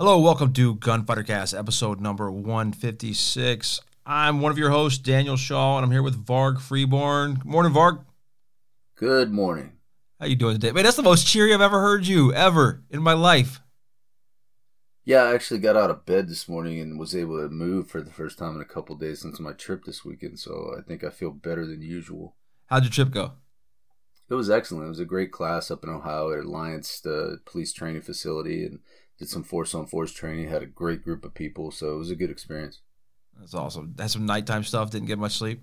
Hello, welcome to Gunfighter Cast, episode number 156. I'm one of your hosts, Daniel Shaw, and I'm here with Varg Freeborn. Good morning, Varg. Good morning. How you doing today? Man, that's the most cheery I've ever heard you, ever, in my life. Yeah, I actually got out of bed this morning and was able to move for the first time in a couple days since my trip this weekend, so I think I feel better than usual. How'd your trip go? It was excellent. It was a great class up in Ohio at Alliance, the police training facility, and did some force on force training. Had a great group of people, so it was a good experience. That's awesome. Had some nighttime stuff. Didn't get much sleep.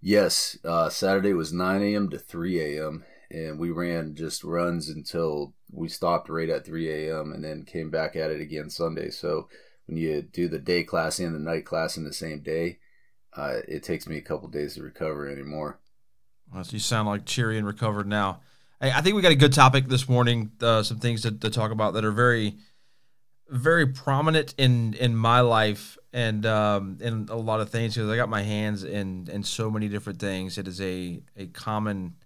Yes, uh, Saturday was 9 a.m. to 3 a.m. and we ran just runs until we stopped right at 3 a.m. and then came back at it again Sunday. So when you do the day class and the night class in the same day, uh, it takes me a couple days to recover anymore. Well, so you sound like cheery and recovered now. I think we got a good topic this morning. Uh, some things to, to, talk about that are very, very prominent in in my life and um, in a lot of things because I got my hands in in so many different things. It is a a common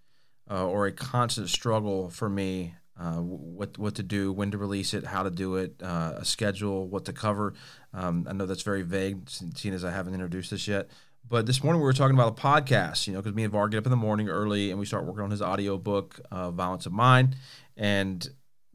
uh, or a constant struggle for me. Uh, what what to do, when to release it, how to do it, uh, a schedule, what to cover. Um, I know that's very vague, seeing as I haven't introduced this yet. But this morning we were talking about a podcast, you know, because me and Var get up in the morning early and we start working on his audio book, uh, Violence of Mind. And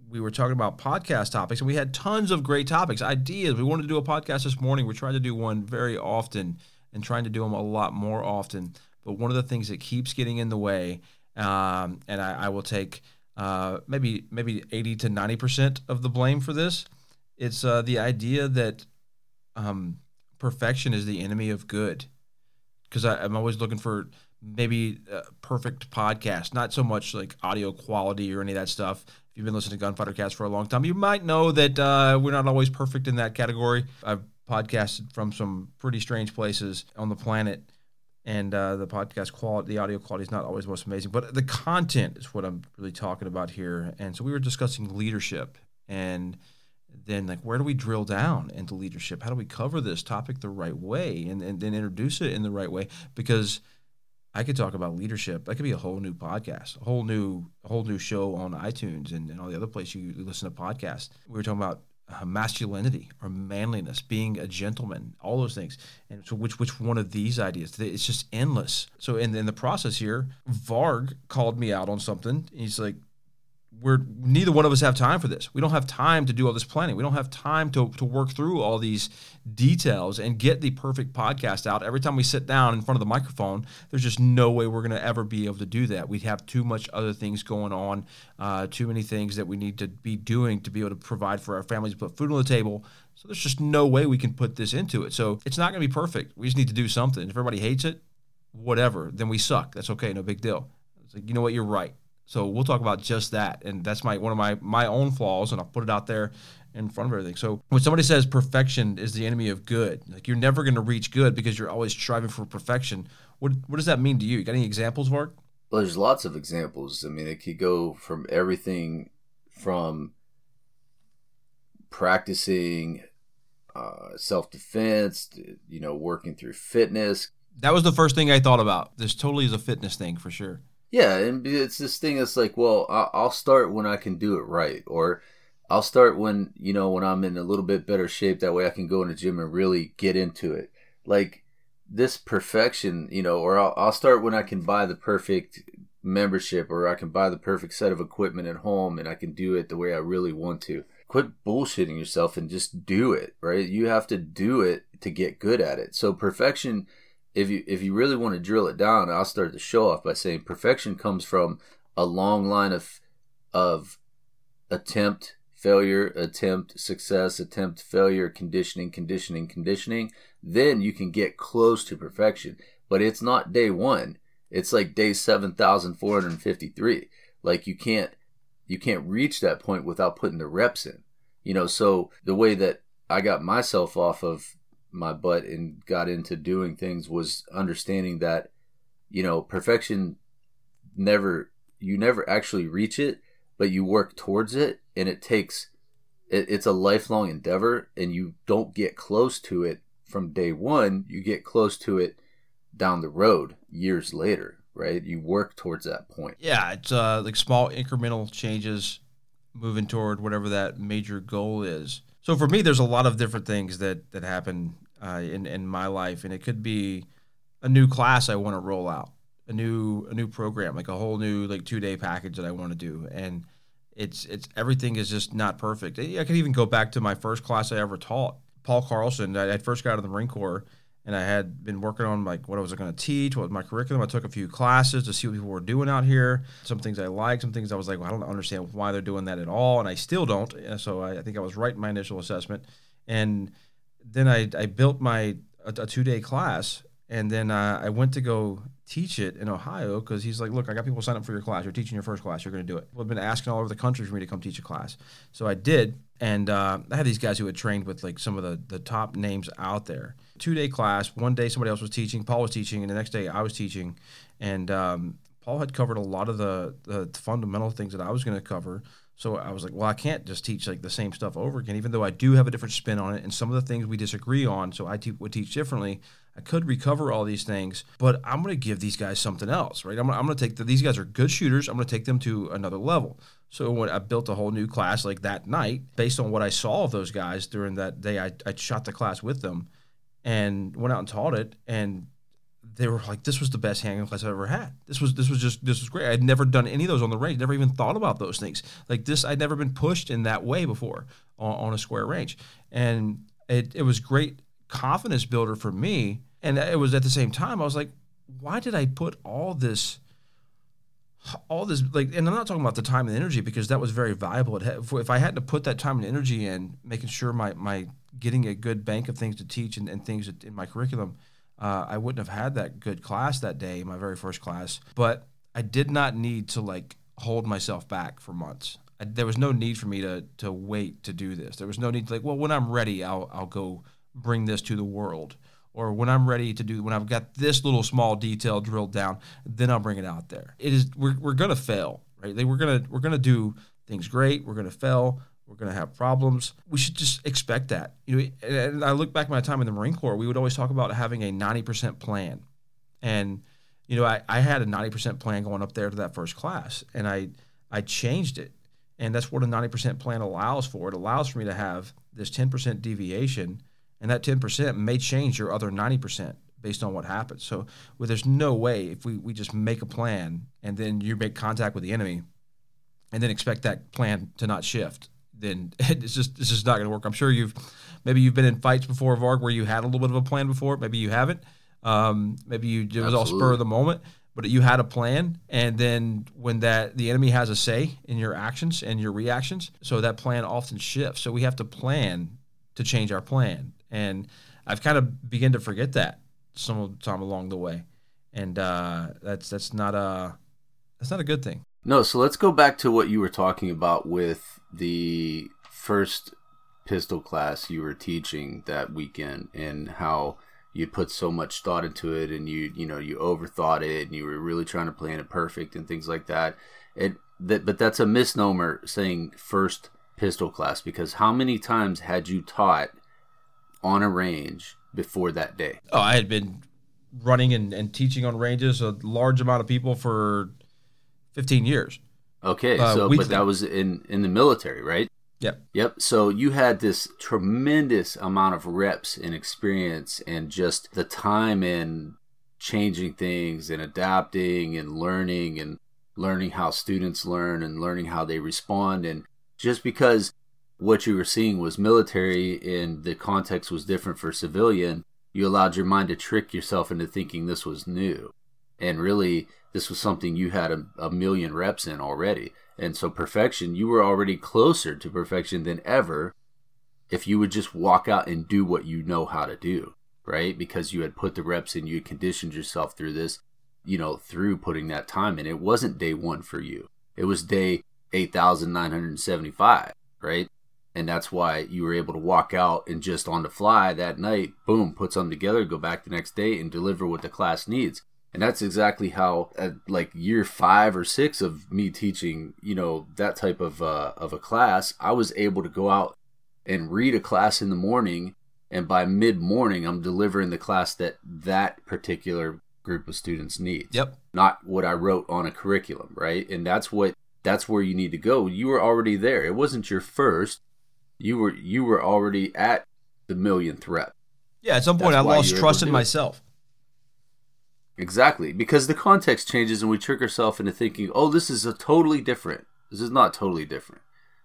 we were talking about podcast topics and we had tons of great topics, ideas. We wanted to do a podcast this morning. We're trying to do one very often and trying to do them a lot more often. But one of the things that keeps getting in the way, um, and I, I, will take uh, maybe maybe 80 to 90% of the blame for this, it's uh, the idea that um, perfection is the enemy of good because I'm always looking for maybe a perfect podcast, not so much like audio quality or any of that stuff. If you've been listening to Gunfighter Cast for a long time, you might know that uh, we're not always perfect in that category. I've podcasted from some pretty strange places on the planet, and uh, the podcast quality, the audio quality is not always most amazing, but the content is what I'm really talking about here. And so we were discussing leadership and then like where do we drill down into leadership? How do we cover this topic the right way and, and then introduce it in the right way? Because i could talk about leadership. That could be a whole new podcast a whole new a whole new show on itunes and, and all the other places you listen to podcasts. We were talking about uh, masculinity or manliness being a gentleman all those things. And so which which one of these ideas? It's just endless. So in, in the process here varg called me out on something. He's like we're neither one of us have time for this. We don't have time to do all this planning. We don't have time to, to work through all these details and get the perfect podcast out. Every time we sit down in front of the microphone, there's just no way we're going to ever be able to do that. We have too much other things going on, uh, too many things that we need to be doing to be able to provide for our families, put food on the table. So there's just no way we can put this into it. So it's not going to be perfect. We just need to do something. If everybody hates it, whatever, then we suck. That's okay. No big deal. It's like, you know what? You're right. So we'll talk about just that, and that's my one of my my own flaws, and I'll put it out there in front of everything. So when somebody says perfection is the enemy of good, like you're never going to reach good because you're always striving for perfection. What what does that mean to you? You got any examples, Varg? Well, there's lots of examples. I mean, it could go from everything from practicing uh, self defense, you know, working through fitness. That was the first thing I thought about. This totally is a fitness thing for sure. Yeah, and it's this thing that's like, well, I'll start when I can do it right, or I'll start when you know when I'm in a little bit better shape. That way, I can go in the gym and really get into it. Like this perfection, you know, or I'll, I'll start when I can buy the perfect membership, or I can buy the perfect set of equipment at home, and I can do it the way I really want to. Quit bullshitting yourself and just do it. Right? You have to do it to get good at it. So perfection if you if you really want to drill it down, I'll start the show off by saying perfection comes from a long line of of attempt, failure, attempt, success, attempt, failure, conditioning, conditioning, conditioning. Then you can get close to perfection. But it's not day one. It's like day seven thousand four hundred fifty three. Like you can't you can't reach that point without putting the reps in. You know, so the way that I got myself off of my butt and got into doing things was understanding that you know perfection never you never actually reach it but you work towards it and it takes it, it's a lifelong endeavor and you don't get close to it from day one. You get close to it down the road years later right? You work towards that point. Yeah it's uh like small incremental changes moving toward whatever that major goal is. So for me, there's a lot of different things that that happen uh, in in my life, and it could be a new class I want to roll out, a new a new program, like a whole new like two day package that I want to do, and it's it's everything is just not perfect. I could even go back to my first class I ever taught, Paul Carlson. I, I first got out of the Marine Corps and I had been working on like what I was going to teach, what was my curriculum. I took a few classes to see what people were doing out here. Some things I liked, some things I was like, well, I don't understand why they're doing that at all, and I still don't. So I, I think I was right in my initial assessment, and then I, I built my a, a two day class, and then uh, I went to go teach it in Ohio because he's like, look, I got people sign up for your class. You're teaching your first class. You're going to do it. Well, I've been asking all over the country for me to come teach a class, so I did, and uh, I had these guys who had trained with like some of the the top names out there two day class. One day somebody else was teaching, Paul was teaching, and the next day I was teaching. And um, Paul had covered a lot of the, the fundamental things that I was going to cover. So I was like, well, I can't just teach like the same stuff over again, even though I do have a different spin on it and some of the things we disagree on. So I te- would teach differently. I could recover all these things, but I'm going to give these guys something else, right? I'm, I'm going to take the, these guys are good shooters. I'm going to take them to another level. So when I built a whole new class like that night, based on what I saw of those guys during that day, I, I shot the class with them and went out and taught it and they were like this was the best handgun class I've ever had. This was this was just this was great. I'd never done any of those on the range. Never even thought about those things. Like this I'd never been pushed in that way before on, on a square range. And it it was great confidence builder for me. And it was at the same time I was like why did I put all this all this like and i'm not talking about the time and energy because that was very valuable if i had to put that time and energy in making sure my my getting a good bank of things to teach and, and things in my curriculum uh, i wouldn't have had that good class that day my very first class but i did not need to like hold myself back for months I, there was no need for me to to wait to do this there was no need to like well when i'm ready i'll i'll go bring this to the world or when I'm ready to do when I've got this little small detail drilled down, then I'll bring it out there. It is we're, we're gonna fail, right? We're gonna we're gonna do things great. We're gonna fail. We're gonna have problems. We should just expect that. You know, and I look back my time in the Marine Corps. We would always talk about having a 90% plan, and you know, I, I had a 90% plan going up there to that first class, and I I changed it, and that's what a 90% plan allows for. It allows for me to have this 10% deviation and that 10% may change your other 90% based on what happens. So well, there's no way if we, we just make a plan and then you make contact with the enemy and then expect that plan to not shift, then it's just it's just not going to work. I'm sure you've maybe you've been in fights before, Varg, where you had a little bit of a plan before. Maybe you haven't. Um, maybe you it was Absolutely. all spur of the moment, but you had a plan, and then when that the enemy has a say in your actions and your reactions, so that plan often shifts. So we have to plan to change our plan and I've kind of begun to forget that some of the time along the way, and uh, that's that's not a that's not a good thing. No, so let's go back to what you were talking about with the first pistol class you were teaching that weekend, and how you put so much thought into it, and you you know you overthought it, and you were really trying to plan it perfect and things like that. It that but that's a misnomer saying first pistol class because how many times had you taught on a range before that day? Oh, I had been running and, and teaching on ranges a large amount of people for 15 years. Okay, uh, so weekly. but that was in in the military, right? Yep. Yep. So you had this tremendous amount of reps and experience and just the time in changing things and adapting and learning and learning how students learn and learning how they respond and just because what you were seeing was military and the context was different for civilian, you allowed your mind to trick yourself into thinking this was new. And really, this was something you had a, a million reps in already. And so, perfection, you were already closer to perfection than ever if you would just walk out and do what you know how to do, right? Because you had put the reps in, you had conditioned yourself through this, you know, through putting that time in. It wasn't day one for you, it was day 8,975, right? and that's why you were able to walk out and just on the fly that night, boom, put something together, go back the next day, and deliver what the class needs. And that's exactly how, at like year five or six of me teaching, you know, that type of uh, of a class, I was able to go out and read a class in the morning, and by mid morning, I'm delivering the class that that particular group of students needs. Yep. Not what I wrote on a curriculum, right? And that's what that's where you need to go. You were already there. It wasn't your first, You were you were already at the millionth rep. Yeah, at some point That's I lost trust in myself. Exactly, because the context changes and we trick ourselves into thinking, "Oh, this is a totally different." This is not totally different.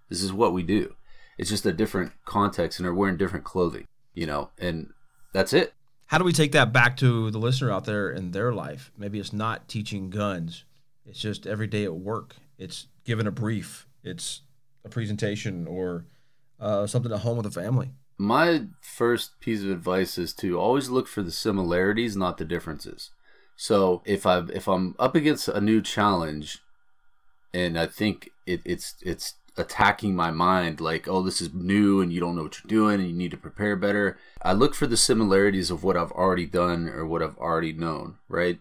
This is what we do. It's just a different context, and they're wearing different clothing, you know, and that's it. How do we take that back to the listener out there in their life? Maybe it's not teaching guns. It's just every day at work. It's giving a brief. It's a presentation or uh, something at home with a family. My first piece of advice is to always look for the similarities, not the differences. So if I if I'm up against a new challenge, and I think it, it's it's attacking my mind like oh this is new and you don't know what you're doing and you need to prepare better i look for the similarities of what i've already done or what i've already known right?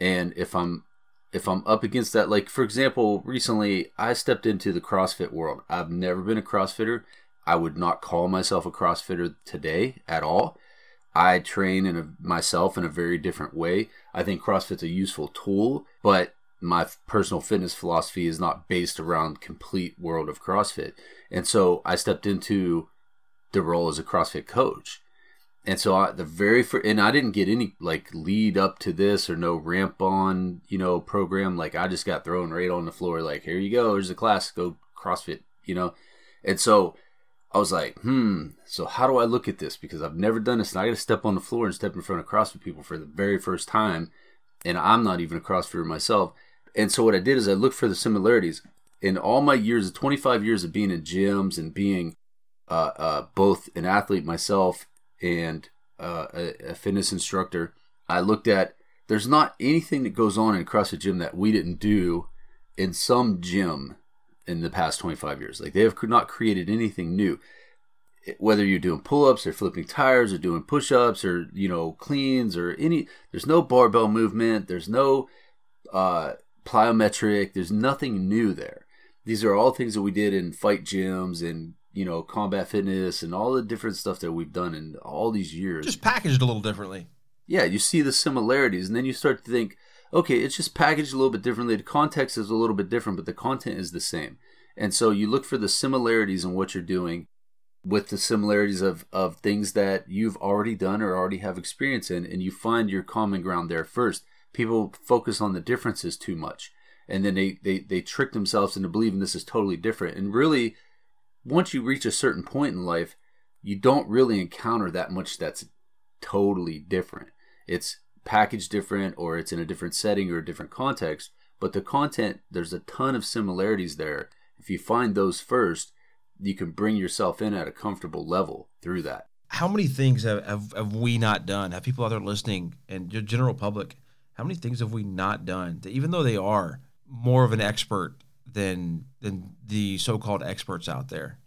And if i'm if i'm up against that like for example recently i stepped into the crossfit world. I've never been a crossfitter. I would not call myself a crossfitter today at all i train in a, myself in a very different way i think crossfit's a useful tool but my personal fitness philosophy is not based around complete world of CrossFit. And so I stepped into the role as a CrossFit coach. And so I, the very and I didn't get any like lead up to this or no ramp on, you know, program. Like I just got thrown right on the floor. Like, here you go. Here's a class. Go CrossFit, you know? And so I was like, hmm, so how do I look at this? Because I've never done this and I got to step on the floor and step in front of CrossFit people for the very first time. And I'm not even a CrossFitter myself. And so what I did is I looked for the similarities in all my years, 25 years of being in gyms and being uh, uh, both an athlete myself and uh, a, a fitness instructor. I looked at there's not anything that goes on in CrossFit gym that we didn't do in some gym in the past 25 years. Like they have not created anything new. Whether you're doing pull-ups or flipping tires or doing push-ups or you know cleans or any, there's no barbell movement. There's no uh, plyometric. There's nothing new there. These are all things that we did in fight gyms and you know combat fitness and all the different stuff that we've done in all these years. Just packaged a little differently. yeah, you see the similarities, and then you start to think, okay, it's just packaged a little bit differently. The context is a little bit different, but the content is the same. And so you look for the similarities in what you're doing with the similarities of, of things that you've already done or already have experience in, and you find your common ground there first people focus on the differences too much and then they, they, they trick themselves into believing this is totally different and really once you reach a certain point in life you don't really encounter that much that's totally different it's packaged different or it's in a different setting or a different context but the content there's a ton of similarities there if you find those first you can bring yourself in at a comfortable level through that How many things have, have, have we not done? Have people out there listening and the general public, how many things have we not done that even though they are more of an expert than than the so-called experts out there?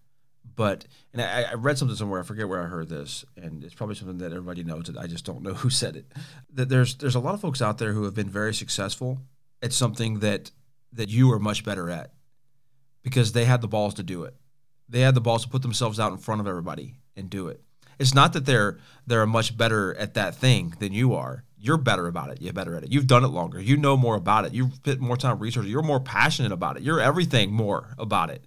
But and I, I read something somewhere. I forget where I heard this, and it's probably something that everybody knows. That I just don't know who said it. That there's there's a lot of folks out there who have been very successful at something that that you are much better at because they had the balls to do it. They had the balls to put themselves out in front of everybody and do it. It's not that they're they're much better at that thing than you are. You're better about it. You're better at it. You've done it longer. You know more about it. You've put more time researching. You're more passionate about it. You're everything more about it.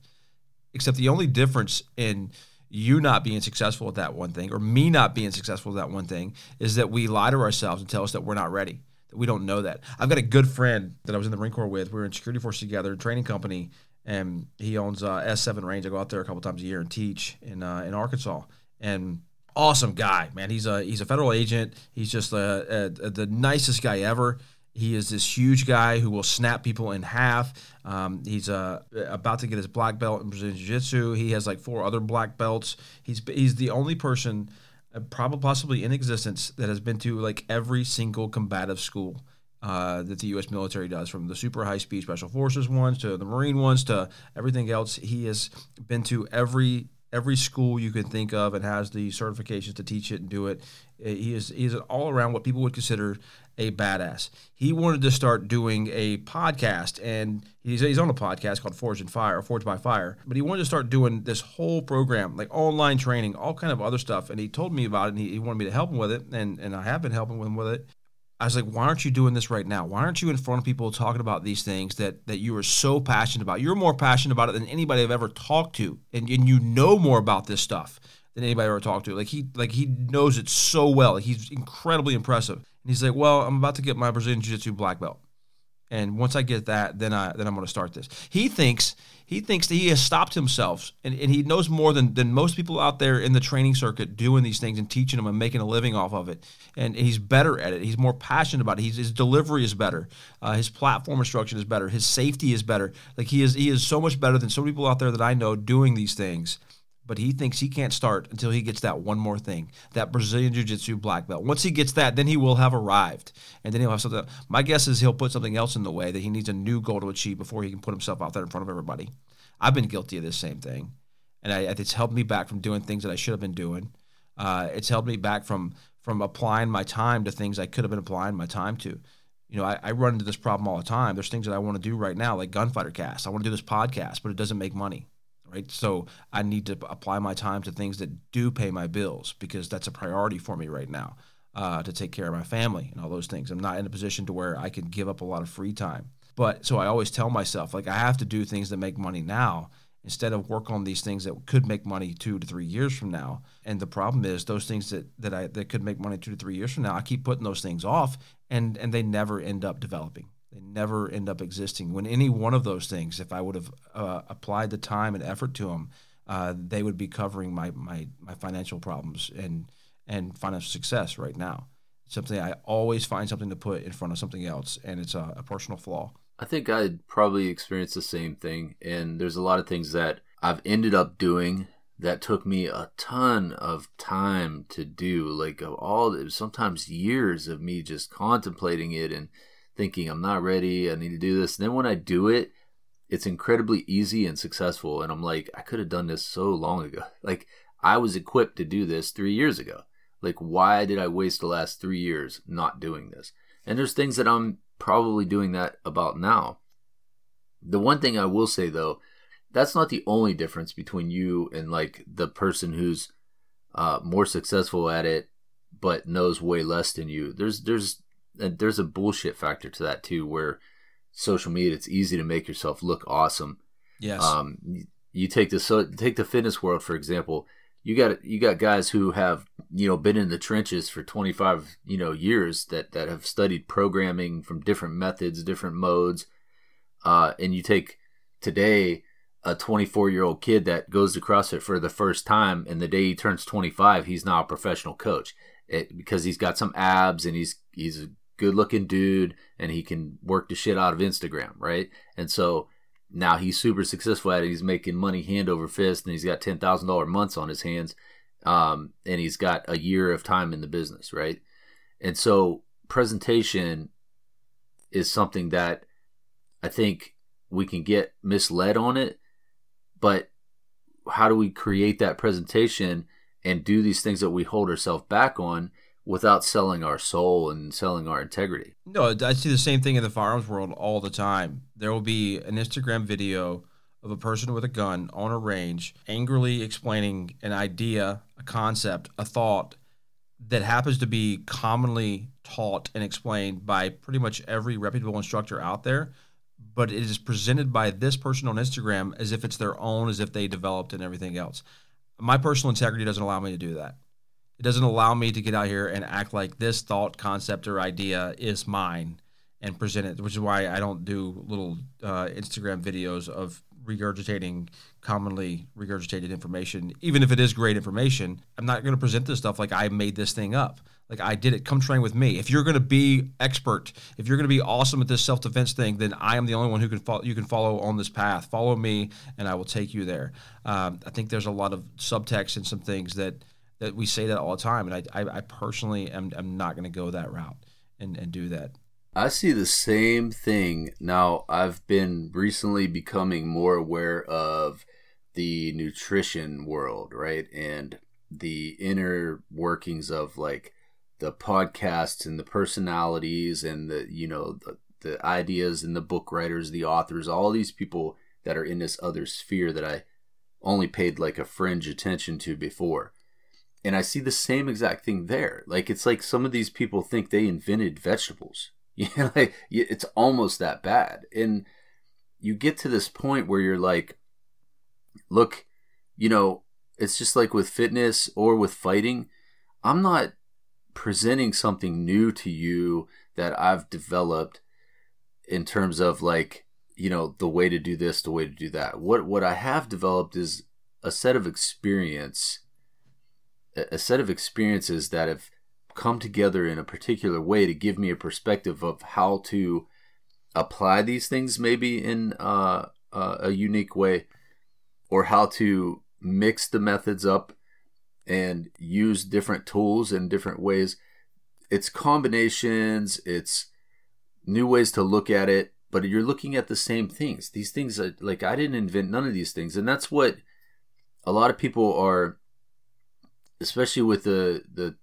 Except the only difference in you not being successful at that one thing or me not being successful at that one thing is that we lie to ourselves and tell us that we're not ready. That we don't know that. I've got a good friend that I was in the Marine Corps with. We were in security force together, training company, and he owns uh, S7 Range. I go out there a couple times a year and teach in uh, in Arkansas. And awesome guy, man. He's a he's a federal agent. He's just a, a, a- the nicest guy ever. He is this huge guy who will snap people in half. Um, he's uh, about to get his black belt in Brazilian Jiu Jitsu. He has like four other black belts. He's he's the only person, uh, probably possibly in existence, that has been to like every single combative school uh, that the U.S. military does, from the super high speed special forces ones to the Marine ones to everything else. He has been to every every school you can think of and has the certifications to teach it and do it. Uh, He is he is all around what people would consider a badass. He wanted to start doing a podcast, and he's, he's on a podcast called Forged and Fire, Forged by Fire. But he wanted to start doing this whole program, like online training, all kind of other stuff. And he told me about it, and he, he wanted me to help him with it, and and I have been helping him with it. I was like, why aren't you doing this right now? Why aren't you in front of people talking about these things that that you are so passionate about? You're more passionate about it than anybody I've ever talked to, and, and you know more about this stuff than anybody I've ever talked to. Like he like he knows it so well. He's incredibly impressive. And he's like, well, I'm about to get my Brazilian Jiu Jitsu black belt, and once I get that, then I then I'm going to start this. He thinks he thinks that he has stopped himself and, and he knows more than, than most people out there in the training circuit doing these things and teaching them and making a living off of it. And he's better at it. He's more passionate about it. He's, his delivery is better. Uh, his platform instruction is better. His safety is better. Like he is he is so much better than so many people out there that I know doing these things but he thinks he can't start until he gets that one more thing, that Brazilian Jiu Jitsu black belt. Once he gets that, then he will have arrived, and then he'll have something. My guess is he'll put something else in the way that he needs a new goal to achieve before he can put himself out there in front of everybody. I've been guilty of this same thing, and I, it's held me back from doing things that I should have been doing. Uh, it's held me back from from applying my time to things I could have been applying my time to. You know, I, I run into this problem all the time. There's things that I want to do right now, like Gunfighter Cast. I want to do this podcast, but it doesn't make money right? So I need to apply my time to things that do pay my bills because that's a priority for me right now uh, to take care of my family and all those things. I'm not in a position to where I can give up a lot of free time. But so I always tell myself, like, I have to do things that make money now instead of work on these things that could make money two to three years from now. And the problem is those things that, that I that could make money two to three years from now, I keep putting those things off and and they never end up developing. They never end up existing. When any one of those things, if I would have uh, applied the time and effort to them, uh, they would be covering my, my my financial problems and and financial success right now. Something I always find something to put in front of something else, and it's a, a personal flaw. I think I'd probably experience the same thing, and there's a lot of things that I've ended up doing that took me a ton of time to do, like all sometimes years of me just contemplating it and thinking I'm not ready, I need to do this. And then when I do it, it's incredibly easy and successful. And I'm like, I could have done this so long ago. Like I was equipped to do this three years ago. Like why did I waste the last three years not doing this? And there's things that I'm probably doing that about now. The one thing I will say though, that's not the only difference between you and like the person who's uh, more successful at it but knows way less than you. There's there's there's a bullshit factor to that too, where social media it's easy to make yourself look awesome. Yes. Um, you take the so take the fitness world for example. You got you got guys who have you know been in the trenches for 25 you know years that that have studied programming from different methods, different modes, uh, and you take today a 24 year old kid that goes to CrossFit for the first time, and the day he turns 25, he's now a professional coach. It, because he's got some abs and he's he's a good looking dude and he can work the shit out of Instagram, right? And so now he's super successful at it. He's making money hand over fist and he's got $10,000 months on his hands. Um, and he's got a year of time in the business, right? And so presentation is something that I think we can get misled on it, but how do we create that presentation and do these things that we hold ourselves back on without selling our soul and selling our integrity. No, I see the same thing in the firearms world all the time. There will be an Instagram video of a person with a gun on a range angrily explaining an idea, a concept, a thought that happens to be commonly taught and explained by pretty much every reputable instructor out there, but it is presented by this person on Instagram as if it's their own, as if they developed and everything else. My personal integrity doesn't allow me to do that. It doesn't allow me to get out here and act like this thought, concept, or idea is mine and present it, which is why I don't do little uh, Instagram videos of regurgitating commonly regurgitated information. Even if it is great information, I'm not going to present this stuff like I made this thing up. Like I did it. Come train with me. If you're going to be expert, if you're going to be awesome at this self defense thing, then I am the only one who can follow. You can follow on this path. Follow me, and I will take you there. Um, I think there's a lot of subtext and some things that that we say that all the time, and I, I, I personally am, am not going to go that route and, and do that. I see the same thing. Now, I've been recently becoming more aware of the nutrition world, right? And the inner workings of like the podcasts and the personalities and the, you know, the, the ideas and the book writers, the authors, all these people that are in this other sphere that I only paid like a fringe attention to before and I see the same exact thing there. Like it's like some of these people think they invented vegetables. You know, like it's almost that bad. And you get to this point where you're like, look, you know, it's just like with fitness or with fighting. I'm not presenting something new to you that I've developed in terms of like, you know, the way to do this, the way to do that. What what I have developed is a set of experience a set of experiences that have come together in a particular way to give me a perspective of how to apply these things maybe in uh, uh, a unique way or how to mix the methods up and use different tools in different ways. It's combinations it's new ways to look at it but you're looking at the same things. These things are, like i didn't invent none of these things and that's what a lot of people are especially with the the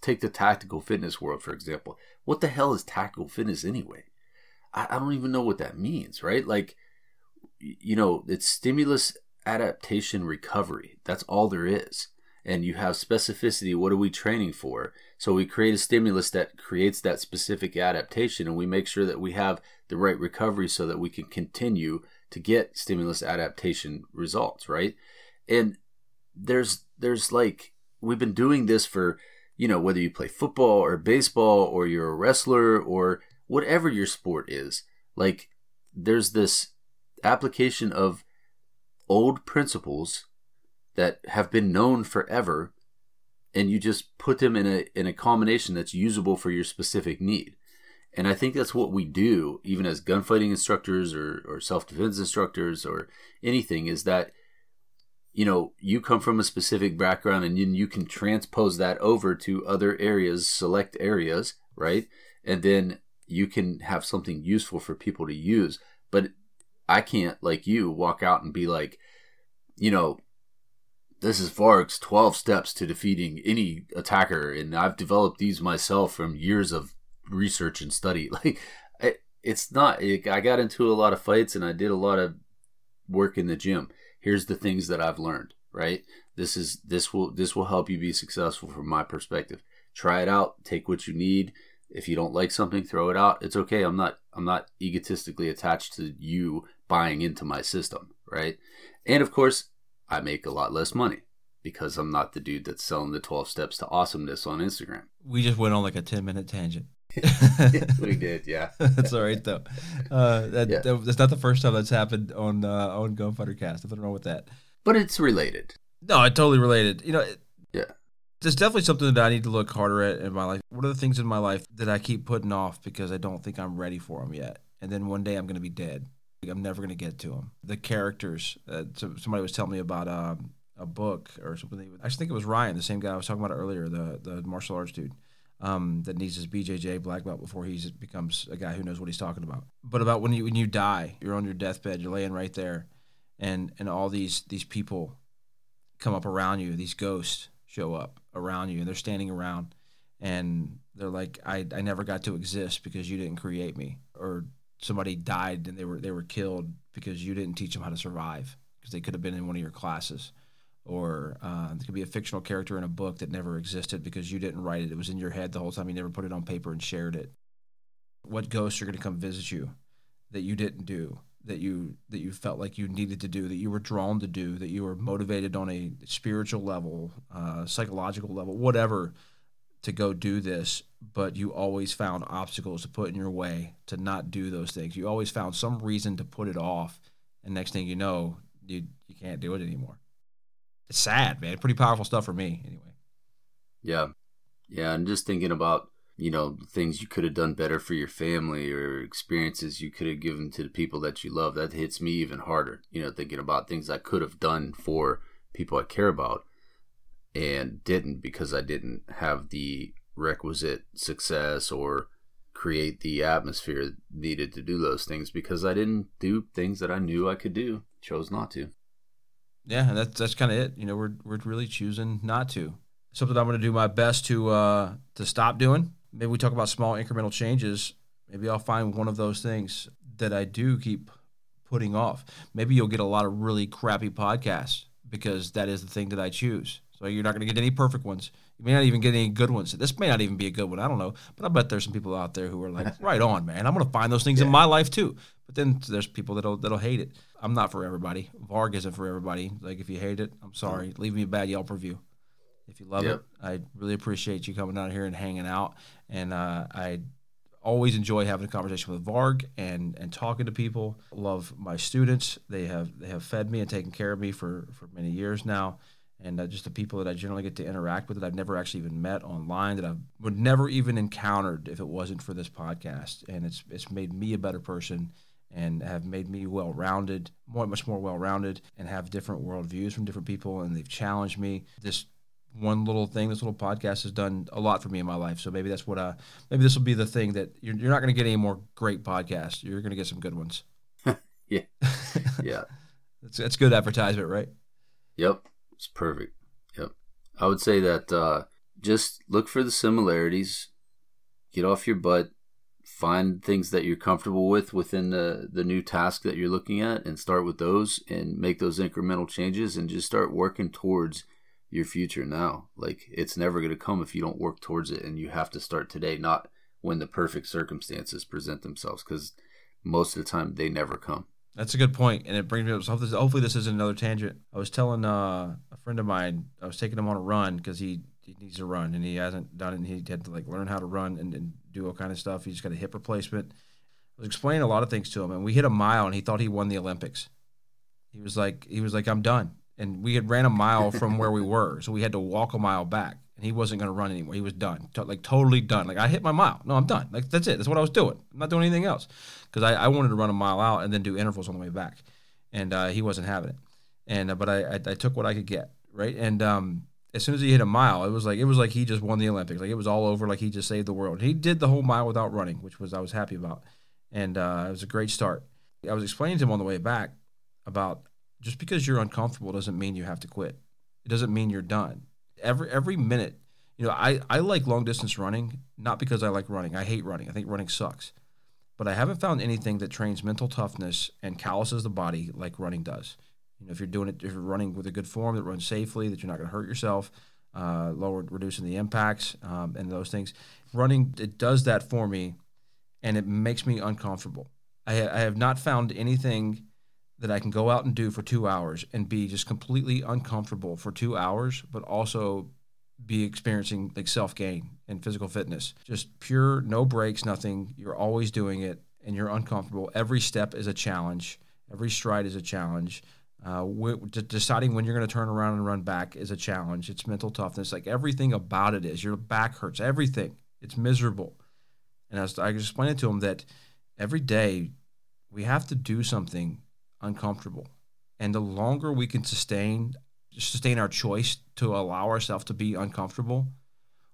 take the tactical fitness world for example. What the hell is tactical fitness anyway? I, I don't even know what that means, right? Like, you know, it's stimulus adaptation recovery. That's all there is. And you have specificity. What are we training for? So we create a stimulus that creates that specific adaptation, and we make sure that we have the right recovery so that we can continue to get stimulus adaptation results, right? And there's there's like we've been doing this for you know whether you play football or baseball or you're a wrestler or whatever your sport is like there's this application of old principles that have been known forever and you just put them in a in a combination that's usable for your specific need. And i think that's what we do even as gunfighting instructors or, or self-defense instructors or anything is that you know you come from a specific background and then you can transpose that over to other areas select areas right? And then you can have something useful for people to use. But i can't like you walk out and be like you know this is Varg's 12 steps to defeating any attacker. And i've developed these myself from years of research and study. Like it's not i got into a lot of fights and i did a lot of work in the gym here's the things that I've learned, right? This is this will this will help you be successful from my perspective. Try it out, take what you need. If you don't like something, throw it out. It's okay. I'm not I'm not egotistically attached to you buying into my system, right? And of course, I make a lot less money because I'm not the dude that's selling the 12 steps to awesomeness on Instagram. We just went on like a 10 minute tangent. We did, yeah. that's all right though. Uh, that, yeah. that, that's not the first time that's happened on uh, on Gunfighter Cast. Nothing wrong with that. But it's related. No, it totally related. You know, it, yeah. There's definitely something that I need to look harder at in my life. What are the things in my life that I keep putting off because I don't think I'm ready for them yet? And then one day I'm going to be dead. I'm never going to get to them. The characters. Uh, somebody was telling me about um, a book or something. I think it was Ryan, the same guy I was talking about earlier, the the martial arts dude um, that needs his BJJ black belt before he becomes a guy who knows what he's talking about. But about when you when you die, you're on your deathbed, you're laying right there, and and all these these people come up around you, these ghosts show up around you, and they're standing around, and they're like, I I never got to exist because you didn't create me, or somebody died and they were they were killed because you didn't teach them how to survive because they could have been in one of your classes or uh, there could be a fictional character in a book that never existed because you didn't write it. It was in your head the whole time. You never put it on paper and shared it. What ghosts are going to come visit you that you didn't do, that you that you felt like you needed to do, that you were drawn to do, that you were motivated on a spiritual level, uh, psychological level, whatever, to go do this, but you always found obstacles to put in your way to not do those things. You always found some reason to put it off, and next thing you know, you you can't do it anymore it's sad, man. Pretty powerful stuff for me, anyway. Yeah, yeah. And just thinking about you know things you could have done better for your family or experiences you could have given to the people that you love. That hits me even harder. You know, thinking about things I could have done for people I care about and didn't because I didn't have the requisite success or create the atmosphere needed to do those things because I didn't do things that I knew I could do. Chose not to yeah, and that's that's kind of it. You know, we're we're really choosing not to. Something I'm going to do my best to uh, to stop doing. Maybe we talk about small incremental changes. Maybe I'll find one of those things that I do keep putting off. Maybe you'll get a lot of really crappy podcasts because that is the thing that I choose. So you're not going to get any perfect ones. You may not even get any good ones. This may not even be a good one. I don't know. But I bet there's some people out there who are like, right on, man. I'm going to find those things yeah. in my life too. But then there's people that'll that'll hate it. I'm not for everybody. Varg isn't for everybody. Like if you hate it, I'm sorry. Leave me a bad Yelp review. If you love yep. it, I really appreciate you coming down here and hanging out. And uh, I always enjoy having a conversation with Varg and and talking to people. Love my students. They have they have fed me and taken care of me for for many years now. And uh, just the people that I generally get to interact with that I've never actually even met online that I would never even encountered if it wasn't for this podcast. And it's it's made me a better person and have made me well rounded, more much more well rounded, and have different worldviews from different people. And they've challenged me. This one little thing, this little podcast has done a lot for me in my life. So maybe that's what I maybe this will be the thing that you're, you're not going to get any more great podcasts. You're going to get some good ones. yeah, yeah. that's that's good advertisement, right? Yep, it's perfect. Yep, I would say that uh, just look for the similarities, get off your butt, find things that you're comfortable with within the the new task that you're looking at, and start with those, and make those incremental changes, and just start working towards your future now. Like it's never going to come if you don't work towards it, and you have to start today, not when the perfect circumstances present themselves, because most of the time they never come. That's a good point, and it brings me up. Hopefully, this isn't another tangent. I was telling uh, a friend of mine, I was taking him on a run because he, he needs to run, and he hasn't done it. And he had to like learn how to run and, and do all kind of stuff. He's got a hip replacement. I was explaining a lot of things to him, and we hit a mile, and he thought he won the Olympics. He was like, he was like, I'm done and we had ran a mile from where we were, so we had to walk a mile back. And he wasn't going to run anymore. He was done, like totally done. Like I hit my mile. No, I'm done. Like that's it. That's what I was doing. I'm not doing anything else because I, I wanted to run a mile out and then do intervals on the way back, and uh, he wasn't having it. And uh, but I, I, I took what I could get right. And um, as soon as he hit a mile, it was like it was like he just won the Olympics. Like it was all over. Like he just saved the world. He did the whole mile without running, which was I was happy about, and uh, it was a great start. I was explaining to him on the way back about just because you're uncomfortable doesn't mean you have to quit. It doesn't mean you're done. Every every minute, you know, I, I like long distance running, not because I like running. I hate running. I think running sucks. But I haven't found anything that trains mental toughness and calluses the body like running does. You know, if you're doing it, if you're running with a good form that runs safely, that you're not going to hurt yourself, uh, lower reducing the impacts um, and those things. Running it does that for me, and it makes me uncomfortable. I, I have not found anything that I can go out and do for two hours and be just completely uncomfortable for two hours, but also be experiencing like self gain and physical fitness. Just pure, no breaks, nothing. You're always doing it and you're uncomfortable. Every step is a challenge, every stride is a challenge. Uh, deciding when you're going to turn around and run back is a challenge. It's mental toughness. Like everything about it is. Your back hurts. Everything. It's miserable. And I was, I explained it to him that every day we have to do something uncomfortable. And the longer we can sustain sustain our choice to allow ourselves to be uncomfortable,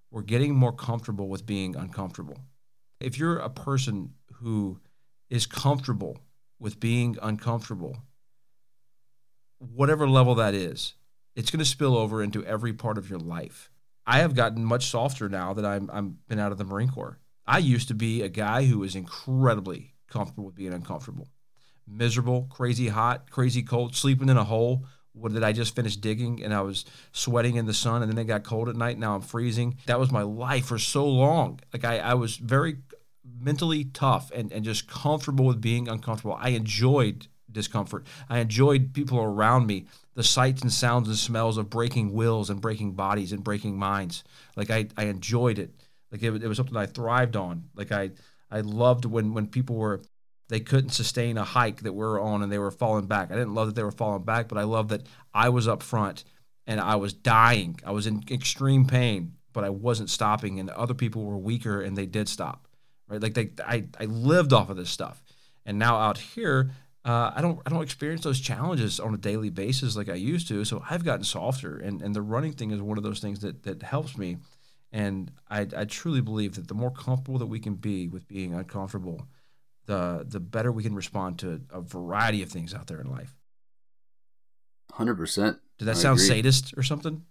we're getting more comfortable with being uncomfortable. If you're a person who is comfortable with being uncomfortable, whatever level that is, it's going to spill over into every part of your life. I have gotten much softer now that I'm I'm been out of the Marine Corps. I used to be a guy who was incredibly comfortable with being uncomfortable miserable, crazy hot, crazy cold, sleeping in a hole. What did I just finish digging and I was sweating in the sun and then it got cold at night. Now I'm freezing. That was my life for so long. Like I, I was very mentally tough and, and just comfortable with being uncomfortable. I enjoyed discomfort. I enjoyed people around me, the sights and sounds and smells of breaking wills and breaking bodies and breaking minds. Like I, I enjoyed it. Like it, it was something I thrived on. Like I, I loved when, when people were they couldn't sustain a hike that we were on and they were falling back. I didn't love that they were falling back, but I love that I was up front and I was dying. I was in extreme pain, but I wasn't stopping, and other people were weaker and they did stop. Right? Like they, I, I lived off of this stuff, and now out here, uh, I don't, I don't experience those challenges on a daily basis like I used to. So I've gotten softer, and and the running thing is one of those things that that helps me. And I, I truly believe that the more comfortable that we can be with being uncomfortable, the the better we can respond to a variety of things out there in life. Hundred percent. Did that I sound agree. sadist or something?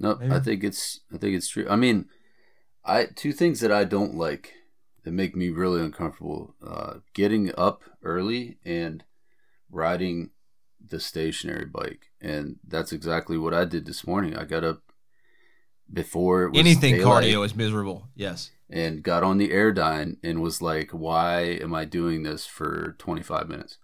No, nope, I think it's I think it's true. I mean, I two things that I don't like that make me really uncomfortable: uh, getting up early and riding the stationary bike, and that's exactly what I did this morning. I got up before it was Anything daylight cardio is miserable. Yes. And got on the Airdyne and was like, "Why am I doing this for 25 minutes?"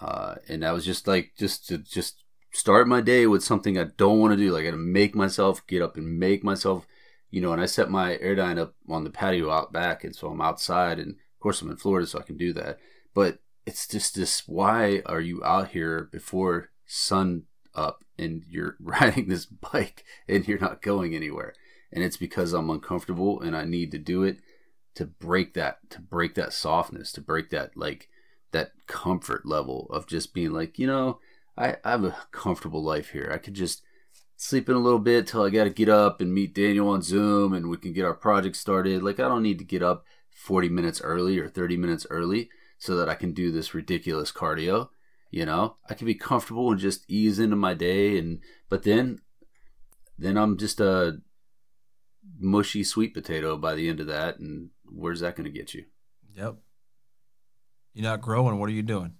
Uh, and I was just like, just to just start my day with something I don't want to do. Like, I got to make myself get up and make myself, you know. And I set my Airdyne up on the patio out back, and so I'm outside. And of course, I'm in Florida, so I can do that. But it's just this: why are you out here before sun up and you're riding this bike and you're not going anywhere? And it's because I'm uncomfortable and I need to do it to break that to break that softness to break that like that comfort level of just being like you know I, I have a comfortable life here. I could just sleep in a little bit till I got to get up and meet Daniel on Zoom and we can get our project started. Like I don't need to get up 40 minutes early or 30 minutes early so that I can do this ridiculous cardio you know? I can be comfortable and just ease into my day and but then then I'm just a mushy sweet potato by the end of that and where's that going to get you Yep. You're not growing. What are you doing?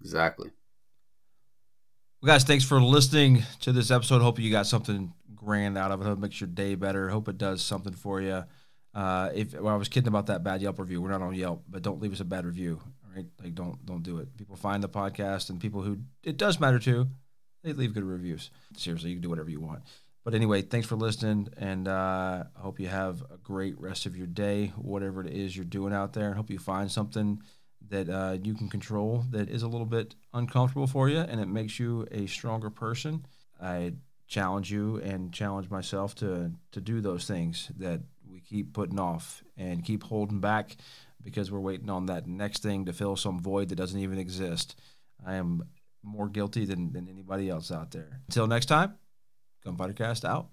exactly Well, guys, thanks for listening to this episode. Hope you got something grand out of it. Hope it makes your day better. Hope it does something for you. Uh, if well, I was kidding about that bad Yelp review, we're not on Yelp, but don't leave us a bad review. All right, like don't don't do it. People find the podcast, and people who it does matter to, they leave good reviews. Seriously, you can do whatever you want. But anyway, thanks for listening, and uh, I hope you have a great rest of your day, whatever it is you're doing out there. And hope you find something that uh, you can control that is a little bit uncomfortable for you, and it makes you a stronger person. I challenge you and challenge myself to to do those things that we keep putting off and keep holding back because we're waiting on that next thing to fill some void that doesn't even exist. I am more guilty than, than anybody else out there. Until next time. Gunfighter Cast out.